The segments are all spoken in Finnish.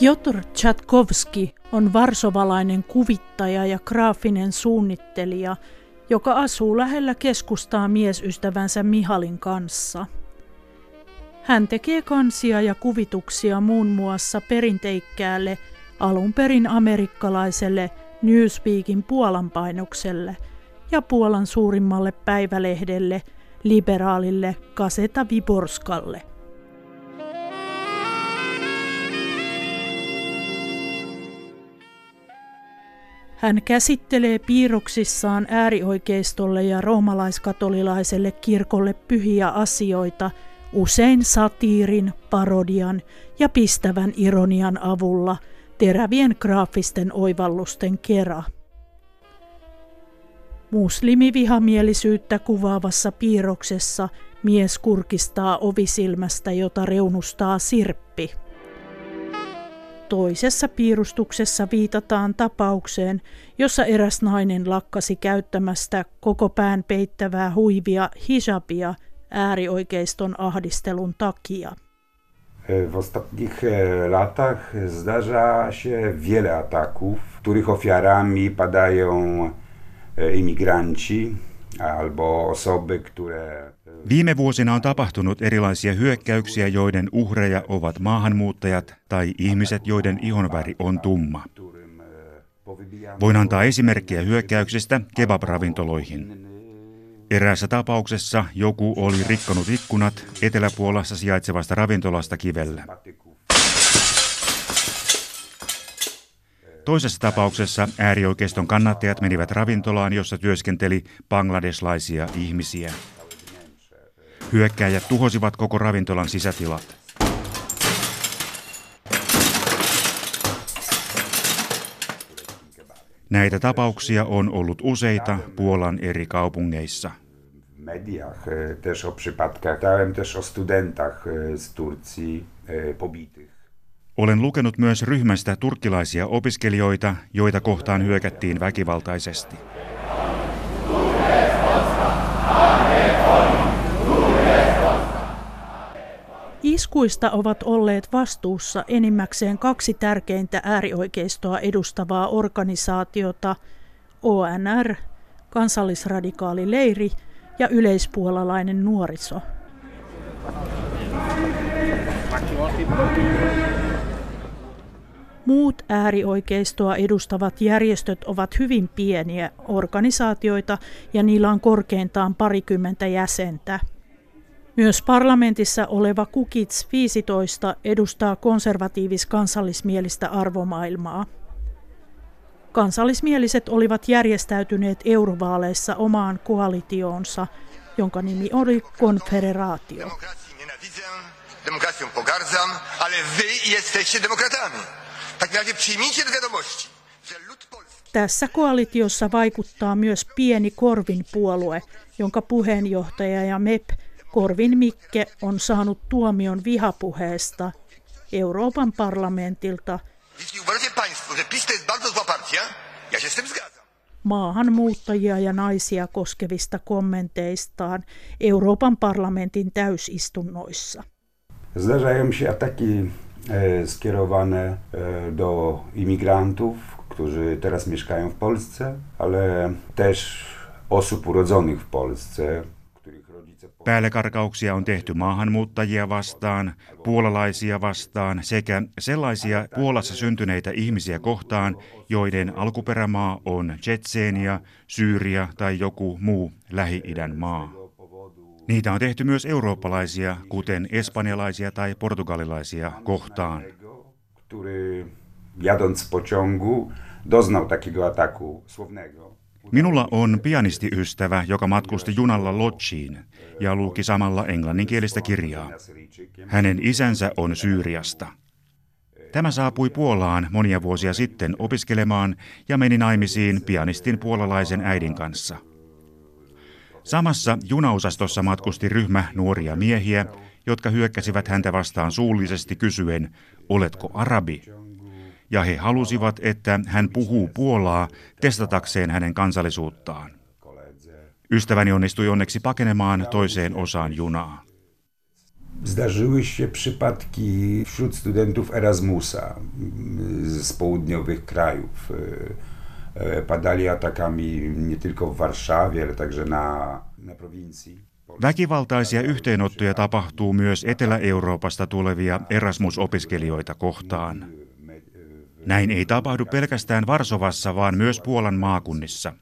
Piotr Tchaikovsky on varsovalainen kuvittaja ja graafinen suunnittelija, joka asuu lähellä keskustaa miesystävänsä Mihalin kanssa. Hän tekee kansia ja kuvituksia muun muassa perinteikkäälle alun perin amerikkalaiselle Newsweekin Puolan painokselle ja Puolan suurimmalle päivälehdelle, liberaalille Kaseta Viborskalle. Hän käsittelee piirroksissaan äärioikeistolle ja roomalaiskatolilaiselle kirkolle pyhiä asioita usein satiirin, parodian ja pistävän ironian avulla terävien graafisten oivallusten kera. Muslimivihamielisyttä kuvaavassa piirroksessa mies kurkistaa ovisilmästä, jota reunustaa sirppi. Toisessa piirustuksessa viitataan tapaukseen, jossa eräs nainen lakkasi käyttämästä koko pään peittävää huivia hijabia äärioikeiston ahdistelun takia. W ostatnich e, latach zdarza się wiele ataków, których ofiarami padają e, imigranci albo osoby, które Viime vuosina on tapahtunut erilaisia hyökkäyksiä, joiden uhreja ovat maahanmuuttajat tai ihmiset, joiden ihonväri on tumma. Voin antaa esimerkkejä hyökkäyksistä kebab-ravintoloihin. Eräässä tapauksessa joku oli rikkonut ikkunat Eteläpuolassa sijaitsevasta ravintolasta kivellä. Toisessa tapauksessa äärioikeiston kannattajat menivät ravintolaan, jossa työskenteli bangladeslaisia ihmisiä. Hyökkäjät tuhosivat koko ravintolan sisätilat. Näitä tapauksia on ollut useita Puolan eri kaupungeissa. mediach e, też o przypadkach, dałem też o studentach e, z Turcji e, pobitych. Olen lukenut myös ryhmästä turkkilaisia opiskelijoita, joita kohtaan hyökättiin väkivaltaisesti. Iskuista ovat olleet vastuussa enimmäkseen kaksi tärkeintä äärioikeistoa edustavaa organisaatiota, ONR, kansallisradikaali leiri ja yleispuolalainen nuoriso. Muut äärioikeistoa edustavat järjestöt ovat hyvin pieniä organisaatioita ja niillä on korkeintaan parikymmentä jäsentä. Myös parlamentissa oleva Kukits 15 edustaa konservatiivis-kansallismielistä arvomaailmaa. Kansallismieliset olivat järjestäytyneet eurovaaleissa omaan koalitioonsa, jonka nimi oli konfederaatio. Demokracją pogardzam, ale wy jesteście demokratami. Tak razie przyjmijcie do wiadomości, że lud polski... Tässä koalitiossa vaikuttaa myös pieni Korvin puolue, jonka puheenjohtaja ja MEP Korvin Mikke on saanut tuomion vihapuheesta Euroopan parlamentilta. Maahanmuuttajia ja naisia koskevista kommenteistaan Euroopan parlamentin täysistunnoissa. Zdarzają się ataki e, skierowane e, do imigrantów, którzy teraz mieszkają w Polsce, ale też osób urodzonych w Polsce, Päällekarkauksia on tehty maahanmuuttajia vastaan, puolalaisia vastaan sekä sellaisia Puolassa syntyneitä ihmisiä kohtaan, joiden alkuperämaa on Tsetseenia, Syyria tai joku muu Lähi-idän maa. Niitä on tehty myös eurooppalaisia, kuten espanjalaisia tai portugalilaisia kohtaan. jadąc w pociągu doznał takiego ataku słownego. Minulla on pianistiystävä, joka matkusti junalla Lodgiin ja luki samalla englanninkielistä kirjaa. Hänen isänsä on Syyriasta. Tämä saapui Puolaan monia vuosia sitten opiskelemaan ja meni naimisiin pianistin puolalaisen äidin kanssa. Samassa junaosastossa matkusti ryhmä nuoria miehiä, jotka hyökkäsivät häntä vastaan suullisesti kysyen, oletko arabi? Ja he halusivat, että hän puhuu puolaa testatakseen hänen kansallisuuttaan. Ystäväni onnistui onneksi pakenemaan toiseen osaan junaa. Zdarzyły się przypadki wśród studentów Erasmusa z południowych krajów. Padali atakami nie tylko w Warszawie, ale także na, na prowincji. Väkivaltaisia yhteenottoja tapahtuu myös Etelä-Euroopasta tulevia Erasmus-opiskelijoita kohtaan. Näin ei tapahdu pelkästään Varsovassa, vaan myös Puolan maakunnissa.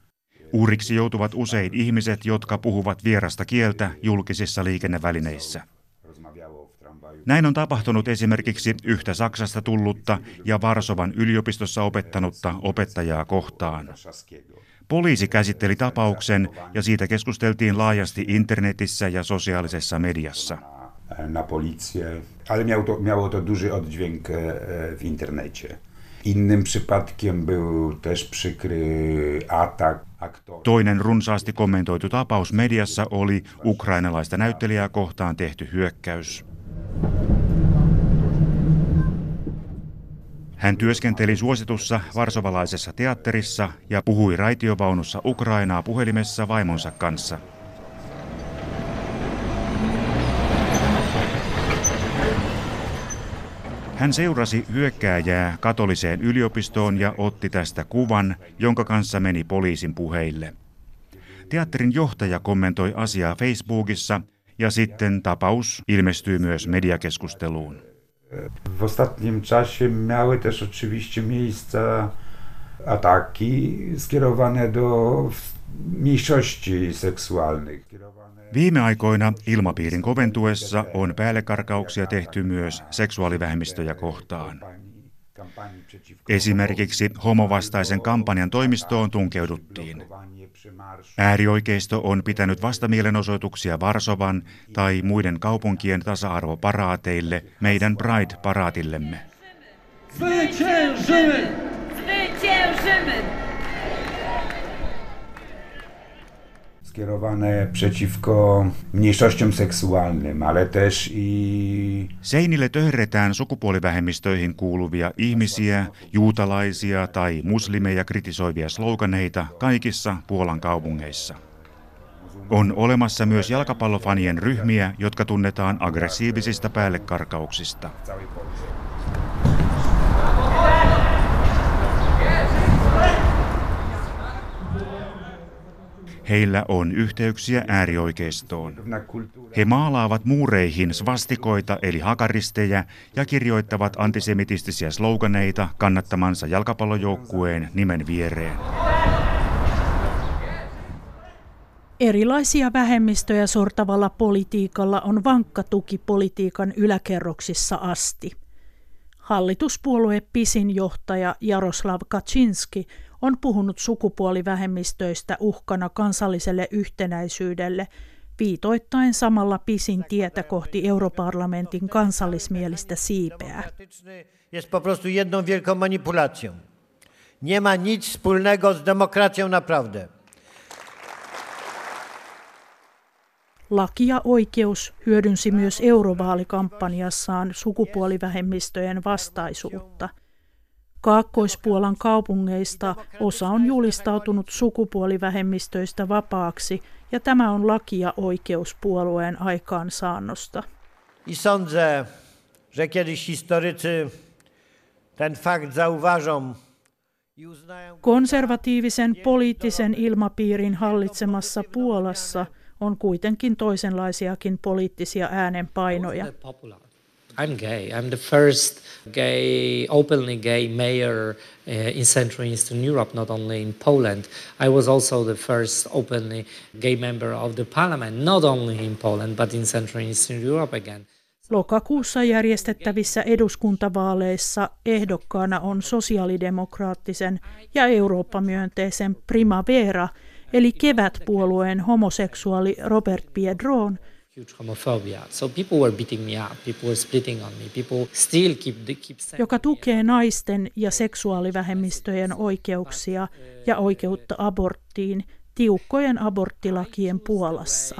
Uhriksi joutuvat usein ihmiset, jotka puhuvat vierasta kieltä julkisissa liikennevälineissä. Näin on tapahtunut esimerkiksi yhtä Saksasta tullutta ja Varsovan yliopistossa opettanutta opettajaa kohtaan. Poliisi käsitteli tapauksen ja siitä keskusteltiin laajasti internetissä ja sosiaalisessa mediassa. Na policję, ale miało to, miało to duży oddźwięk e, w internecie. Innym przypadkiem był też przykry atak Toinen runsaasti kommentoitu tapaus mediassa oli ukrainalaista näyttelijää kohtaan tehty hyökkäys. Hän työskenteli suositussa varsovalaisessa teatterissa ja puhui raitiovaunussa Ukrainaa puhelimessa vaimonsa kanssa. Hän seurasi hyökkääjää katoliseen yliopistoon ja otti tästä kuvan, jonka kanssa meni poliisin puheille. Teatterin johtaja kommentoi asiaa Facebookissa ja sitten tapaus ilmestyi myös mediakeskusteluun. W ostatnim czasie miały też oczywiście ataki skierowane do mniejszości seksuaalnych. Viime aikoina ilmapiirin koventuessa on päällekarkauksia tehty myös seksuaalivähemmistöjä kohtaan. Esimerkiksi homovastaisen kampanjan toimistoon tunkeuduttiin. Äärioikeisto on pitänyt vastamielenosoituksia Varsovan tai muiden kaupunkien tasa-arvoparaateille meidän Pride-paraatillemme. Skierowane przeciwko mniejszościom seksuaalnym, ale też i... Seinille töhretään sukupuolivähemmistöihin kuuluvia ihmisiä, juutalaisia tai muslimeja kritisoivia sloganeita kaikissa Puolan kaupungeissa. On olemassa myös jalkapallofanien ryhmiä, jotka tunnetaan aggressiivisista päällekarkauksista. Heillä on yhteyksiä äärioikeistoon. He maalaavat muureihin svastikoita eli hakaristeja ja kirjoittavat antisemitistisiä sloganeita kannattamansa jalkapallojoukkueen nimen viereen. Erilaisia vähemmistöjä sortavalla politiikalla on vankka tuki politiikan yläkerroksissa asti. Hallituspuolue PISin johtaja Jaroslav Kaczynski on puhunut sukupuolivähemmistöistä uhkana kansalliselle yhtenäisyydelle, viitoittain samalla pisin tietä kohti europarlamentin kansallismielistä siipeä. Jest po prostu jedną wielką manipulacją. Nie ma nic wspólnego z demokracją naprawdę. Laki ja oikeus hyödynsi myös eurovaalikampanjassaan sukupuolivähemmistöjen vastaisuutta – Kaakkoispuolan kaupungeista osa on julistautunut sukupuolivähemmistöistä vapaaksi ja tämä on laki- ja oikeuspuolueen aikaansaannosta. I sądzę, że kiedyś historycy ten fakt zauważą Konservatiivisen poliittisen ilmapiirin hallitsemassa Puolassa on kuitenkin toisenlaisiakin poliittisia äänenpainoja. I'm gay. I'm the first gay, openly gay mayor uh, in Central and Eastern Europe, not only in Poland. I was also the first openly gay member of the parliament, not only in Poland, but in Central and Eastern Europe again. Lokakuussa järjestettävissä eduskuntavaaleissa ehdokkaana on sosiaalidemokraattisen ja Eurooppa-myönteisen Primavera, eli kevätpuolueen homoseksuaali Robert Piedron – joka tukee naisten ja seksuaalivähemmistöjen oikeuksia ja oikeutta aborttiin tiukkojen aborttilakien Puolassa.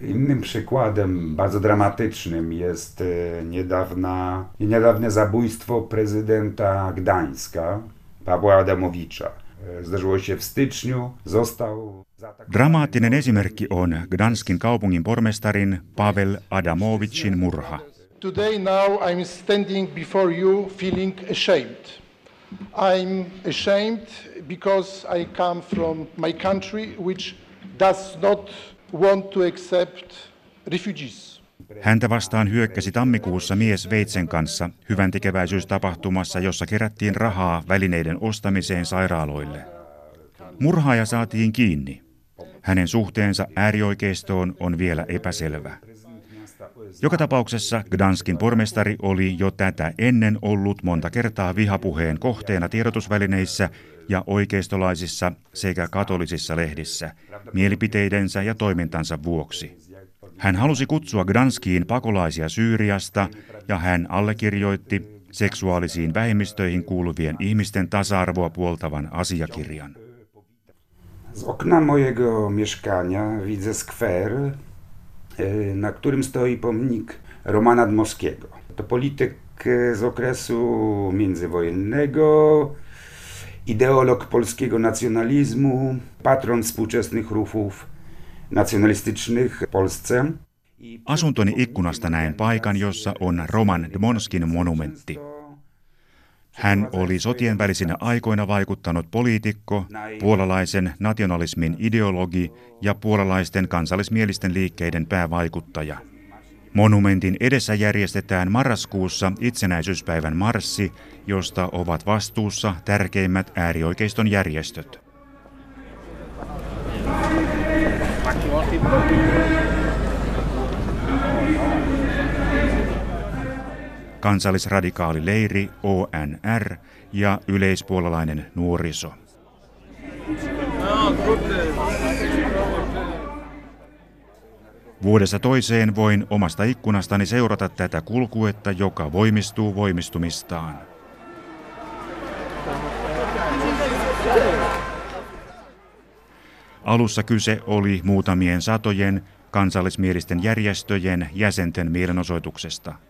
Innym przykładem bardzo dramatycznym jest e, niedawna, niedawne zabójstwo prezydenta Gdańska, Pawła Adamowicza. E, zdarzyło się w styczniu, został Dramaattinen esimerkki on Gdanskin kaupungin pormestarin Pavel Adamovicin murha. Today now I'm standing before you feeling ashamed. I'm ashamed because I come from my country which does not want to accept refugees. Häntä vastaan hyökkäsi tammikuussa mies Veitsen kanssa hyvän tekeväisyystapahtumassa, jossa kerättiin rahaa välineiden ostamiseen sairaaloille. Murhaaja saatiin kiinni. Hänen suhteensa äärioikeistoon on vielä epäselvä. Joka tapauksessa Gdanskin pormestari oli jo tätä ennen ollut monta kertaa vihapuheen kohteena tiedotusvälineissä ja oikeistolaisissa sekä katolisissa lehdissä mielipiteidensä ja toimintansa vuoksi. Hän halusi kutsua Gdanskiin pakolaisia Syyriasta ja hän allekirjoitti seksuaalisiin vähemmistöihin kuuluvien ihmisten tasa-arvoa puoltavan asiakirjan. Z okna mojego mieszkania widzę skwer, e, na którym stoi pomnik Romana Dmowskiego. To polityk e, z okresu międzywojennego, ideolog polskiego nacjonalizmu, patron współczesnych ruchów nacjonalistycznych w Polsce. Asuntoni ikkunasta näen paikan, jossa on Roman Dmonskin monumentti. Hän oli sotien välisinä aikoina vaikuttanut poliitikko, puolalaisen nationalismin ideologi ja puolalaisten kansallismielisten liikkeiden päävaikuttaja. Monumentin edessä järjestetään marraskuussa itsenäisyyspäivän marssi, josta ovat vastuussa tärkeimmät äärioikeiston järjestöt. Kansallisradikaali leiri ONR ja yleispuolalainen nuoriso. Vuodessa toiseen voin omasta ikkunastani seurata tätä kulkuetta, joka voimistuu voimistumistaan. Alussa kyse oli muutamien satojen kansallismielisten järjestöjen jäsenten mielenosoituksesta –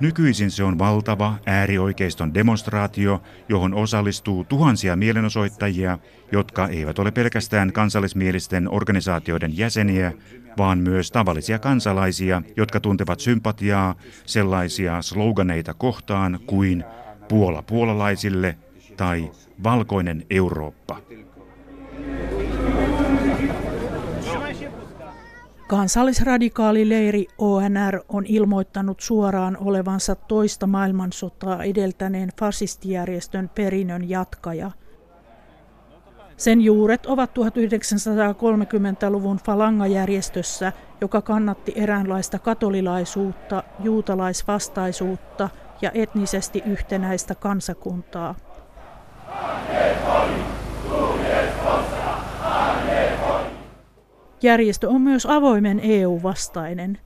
Nykyisin se on valtava äärioikeiston demonstraatio, johon osallistuu tuhansia mielenosoittajia, jotka eivät ole pelkästään kansallismielisten organisaatioiden jäseniä, vaan myös tavallisia kansalaisia, jotka tuntevat sympatiaa sellaisia sloganeita kohtaan kuin Puola puolalaisille tai Valkoinen Eurooppa. Kansallisradikaali leiri ONR on ilmoittanut suoraan olevansa toista maailmansotaa edeltäneen fasistijärjestön perinnön jatkaja. Sen juuret ovat 1930-luvun Falanga-järjestössä, joka kannatti eräänlaista katolilaisuutta, juutalaisvastaisuutta ja etnisesti yhtenäistä kansakuntaa. Järjestö on myös avoimen EU-vastainen.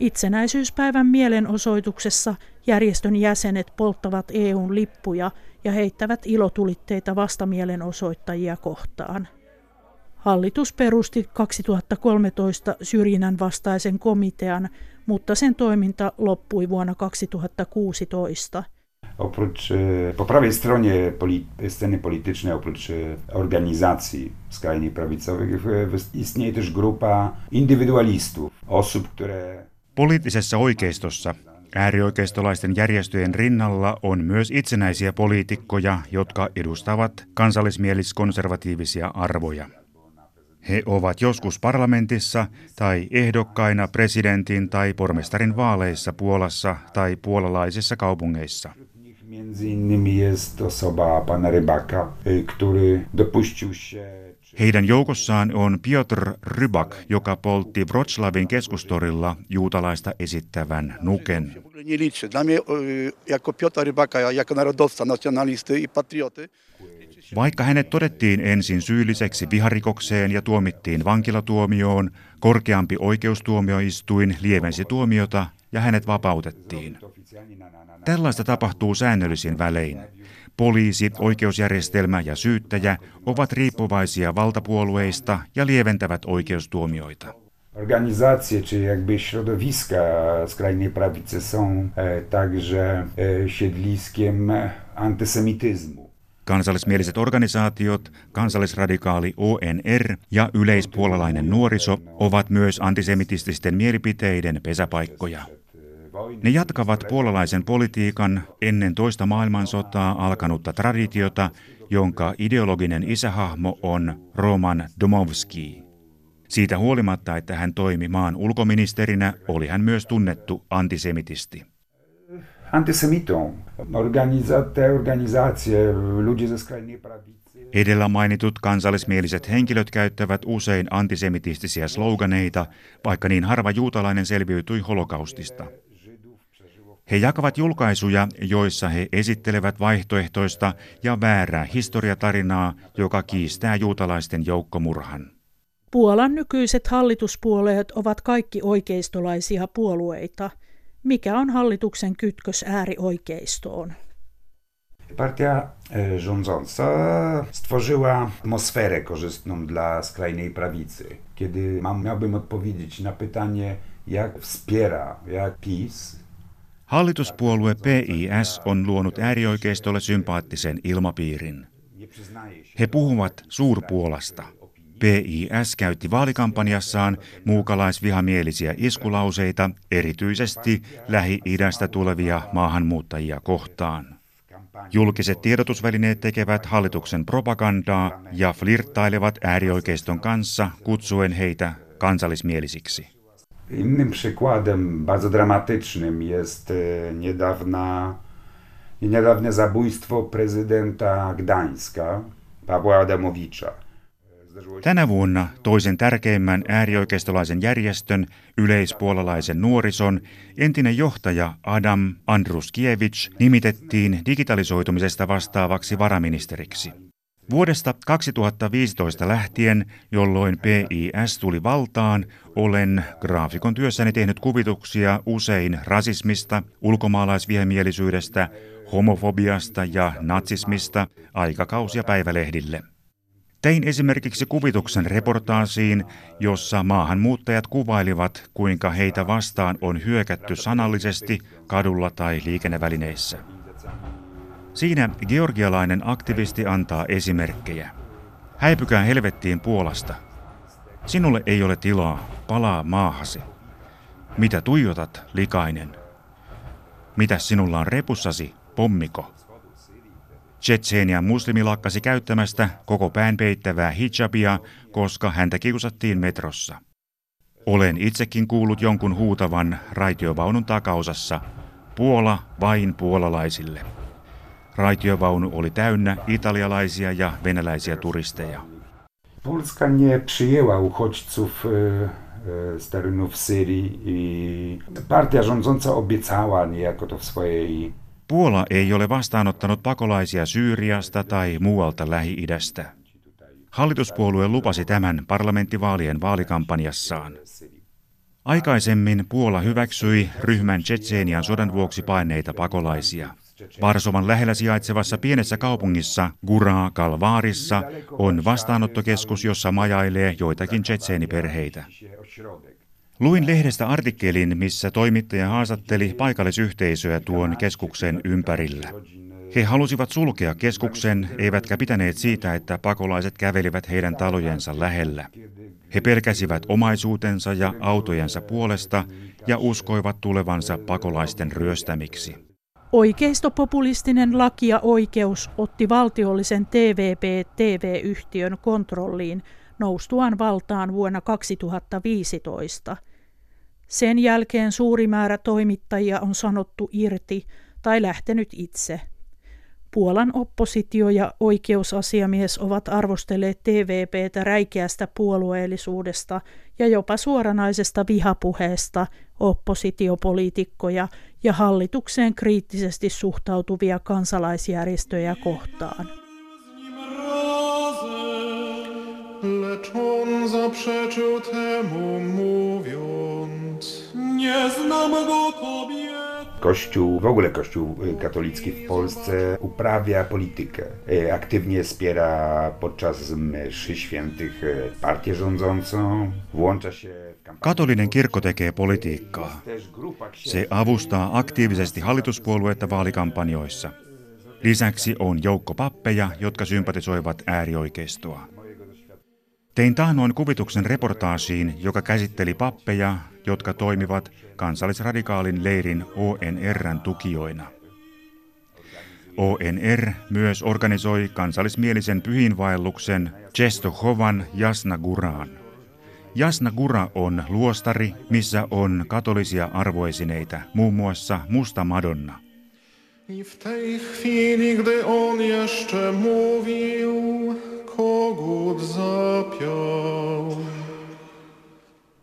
Itsenäisyyspäivän mielenosoituksessa järjestön jäsenet polttavat EUn lippuja ja heittävät ilotulitteita vastamielenosoittajia kohtaan. Hallitus perusti 2013 syrjinnän vastaisen komitean, mutta sen toiminta loppui vuonna 2016. oprócz e, po prawej stronie poli sceny politycznej, oprócz e, organizacji skrajnie prawicowych, istnieje też grupa indywidualistów, osób, które... Poliittisessa oikeistossa Äärioikeistolaisten järjestöjen rinnalla on myös itsenäisiä poliitikkoja, jotka edustavat kansallismieliskonservatiivisia arvoja. He ovat joskus parlamentissa tai ehdokkaina presidentin tai pormestarin vaaleissa Puolassa tai puolalaisissa kaupungeissa. Między innymi jest osoba pana Rybaka, który dopuścił się Heidän joukossaan on Piotr Rybak, joka poltti Wrocławin keskustorilla juutalaista esittävän nuken. Vaikka hänet todettiin ensin syylliseksi viharikokseen ja tuomittiin vankilatuomioon, korkeampi oikeustuomioistuin lievensi tuomiota ja hänet vapautettiin. Tällaista tapahtuu säännöllisin välein. Poliisi, oikeusjärjestelmä ja syyttäjä ovat riippuvaisia valtapuolueista ja lieventävät oikeustuomioita. Organizacje czy jakby środowiska skrajnej prawicy są e, także e, siedliskiem antysemityzmu. Kansallismieliset organisaatiot, kansallisradikaali ONR ja yleispuolalainen nuoriso ovat myös antisemitististen mielipiteiden pesäpaikkoja. Ne jatkavat puolalaisen politiikan ennen toista maailmansotaa alkanutta traditiota, jonka ideologinen isähahmo on Roman Domovski. Siitä huolimatta, että hän toimi maan ulkoministerinä, oli hän myös tunnettu antisemitisti. Antisemitą. Edellä mainitut kansallismieliset henkilöt käyttävät usein antisemitistisiä sloganeita, vaikka niin harva juutalainen selviytyi holokaustista. He jakavat julkaisuja, joissa he esittelevät vaihtoehtoista ja väärää historiatarinaa, joka kiistää juutalaisten joukkomurhan. Puolan nykyiset hallituspuolueet ovat kaikki oikeistolaisia puolueita. Mikä on hallituksen kytkös äärioikeistoon? Partia e, rządząca stworzyła atmosferę korzystną dla skrajnej prawicy. Kiedy mam, miałbym odpowiedzieć na pytanie, jak wspiera, jak PiS Hallituspuolue PIS on luonut äärioikeistolle sympaattisen ilmapiirin. He puhuvat suurpuolasta. PIS käytti vaalikampanjassaan muukalaisvihamielisiä iskulauseita erityisesti Lähi-idästä tulevia maahanmuuttajia kohtaan. Julkiset tiedotusvälineet tekevät hallituksen propagandaa ja flirttailevat äärioikeiston kanssa kutsuen heitä kansallismielisiksi. Innym przykładem bardzo dramatycznym jest e, niedawna, niedawne zabójstwo prezydenta Gdańska, Pawła Adamowicza. Tänä vuonna toisen tärkeimmän äärioikeistolaisen järjestön, yleispuolalaisen nuorison, entinen johtaja Adam Andruskiewicz nimitettiin digitalisoitumisesta vastaavaksi varaministeriksi. Vuodesta 2015 lähtien, jolloin PIS tuli valtaan, olen graafikon työssäni tehnyt kuvituksia usein rasismista, ulkomaalaisvihamielisyydestä, homofobiasta ja natsismista aikakausia päivälehdille. Tein esimerkiksi kuvituksen reportaasiin, jossa maahanmuuttajat kuvailivat, kuinka heitä vastaan on hyökätty sanallisesti kadulla tai liikennevälineissä. Siinä georgialainen aktivisti antaa esimerkkejä. Häipykää helvettiin Puolasta. Sinulle ei ole tilaa, palaa maahasi. Mitä tuijotat, likainen? Mitä sinulla on repussasi, pommiko? Tsetseenian muslimi lakkasi käyttämästä koko pään peittävää hijabia, koska häntä kiusattiin metrossa. Olen itsekin kuullut jonkun huutavan raitiovaunun takaosassa, Puola vain puolalaisille. Raitiovaunu oli täynnä italialaisia ja venäläisiä turisteja. Polska nie przyjęła uchodźców e, e, z terenów Syrii i partia rządząca obiecała niejako to w swojej Puola ei ole vastaanottanut pakolaisia Syyriasta tai muualta Lähi-idästä. Hallituspuolue lupasi tämän parlamenttivaalien vaalikampanjassaan. Aikaisemmin Puola hyväksyi ryhmän Tsetseenian sodan vuoksi paineita pakolaisia. Varsovan lähellä sijaitsevassa pienessä kaupungissa Gura Kalvaarissa on vastaanottokeskus, jossa majailee joitakin tsetseeniperheitä. Luin lehdestä artikkelin, missä toimittaja haastatteli paikallisyhteisöä tuon keskuksen ympärillä. He halusivat sulkea keskuksen, eivätkä pitäneet siitä, että pakolaiset kävelivät heidän talojensa lähellä. He pelkäsivät omaisuutensa ja autojensa puolesta ja uskoivat tulevansa pakolaisten ryöstämiksi. Oikeistopopulistinen laki ja oikeus otti valtiollisen TVP-TV-yhtiön kontrolliin noustuaan valtaan vuonna 2015. Sen jälkeen suuri määrä toimittajia on sanottu irti tai lähtenyt itse – Puolan oppositio ja oikeusasiamies ovat arvostelleet TVPtä räikeästä puolueellisuudesta ja jopa suoranaisesta vihapuheesta oppositiopoliitikkoja ja hallitukseen kriittisesti suhtautuvia kansalaisjärjestöjä kohtaan. Lecz on nie znam go. Kościół, w ogóle Kościół katolicki w Polsce uprawia politykę. E, aktywnie wspiera podczas mszy świętych e, partię rządzącą, włącza się. Katolinen kirkko tekee politiikkaa. Se avustaa aktiivisesti hallituspuolueita vaalikampanjoissa. Lisäksi on joukko pappeja, jotka sympatisoivat äärioikeistoa. Tein taannoin kuvituksen reportaasiin, joka käsitteli pappeja, jotka toimivat kansallisradikaalin leirin ONRn tukijoina. ONR myös organisoi kansallismielisen pyhinvaelluksen Czestochovan Jasna Guraan. Jasna Gura on luostari, missä on katolisia arvoesineitä, muun muassa Musta Madonna. I w tej chwili, gdy on jeszcze mówił, kogut zapiał.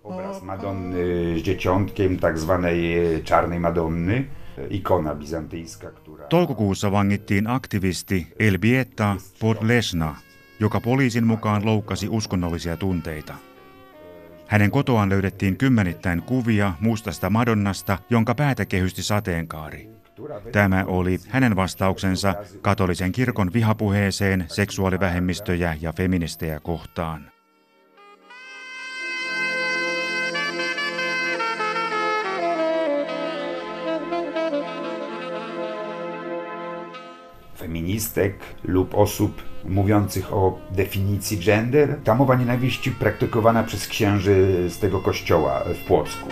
Obraz Madonny z dzieciątkiem, tak zwanej e, czarnej Madonny, e, ikona bizantyjska, która... Toukokuussa vangittiin aktivisti Elbieta Podlesna, joka poliisin mukaan loukkasi uskonnollisia tunteita. Hänen kotoaan löydettiin kymmenittäin kuvia mustasta Madonnasta, jonka päätä kehysti sateenkaari. Tämä oli hänen vastauksensa katolisen kirkon vihapuheeseen seksuaalivähemmistöjä ja feministejä kohtaan. feministek lub osób mówiących o definicji gender. Ta mowa nienawiści praktykowana przez księży z tego kościoła w Płocku.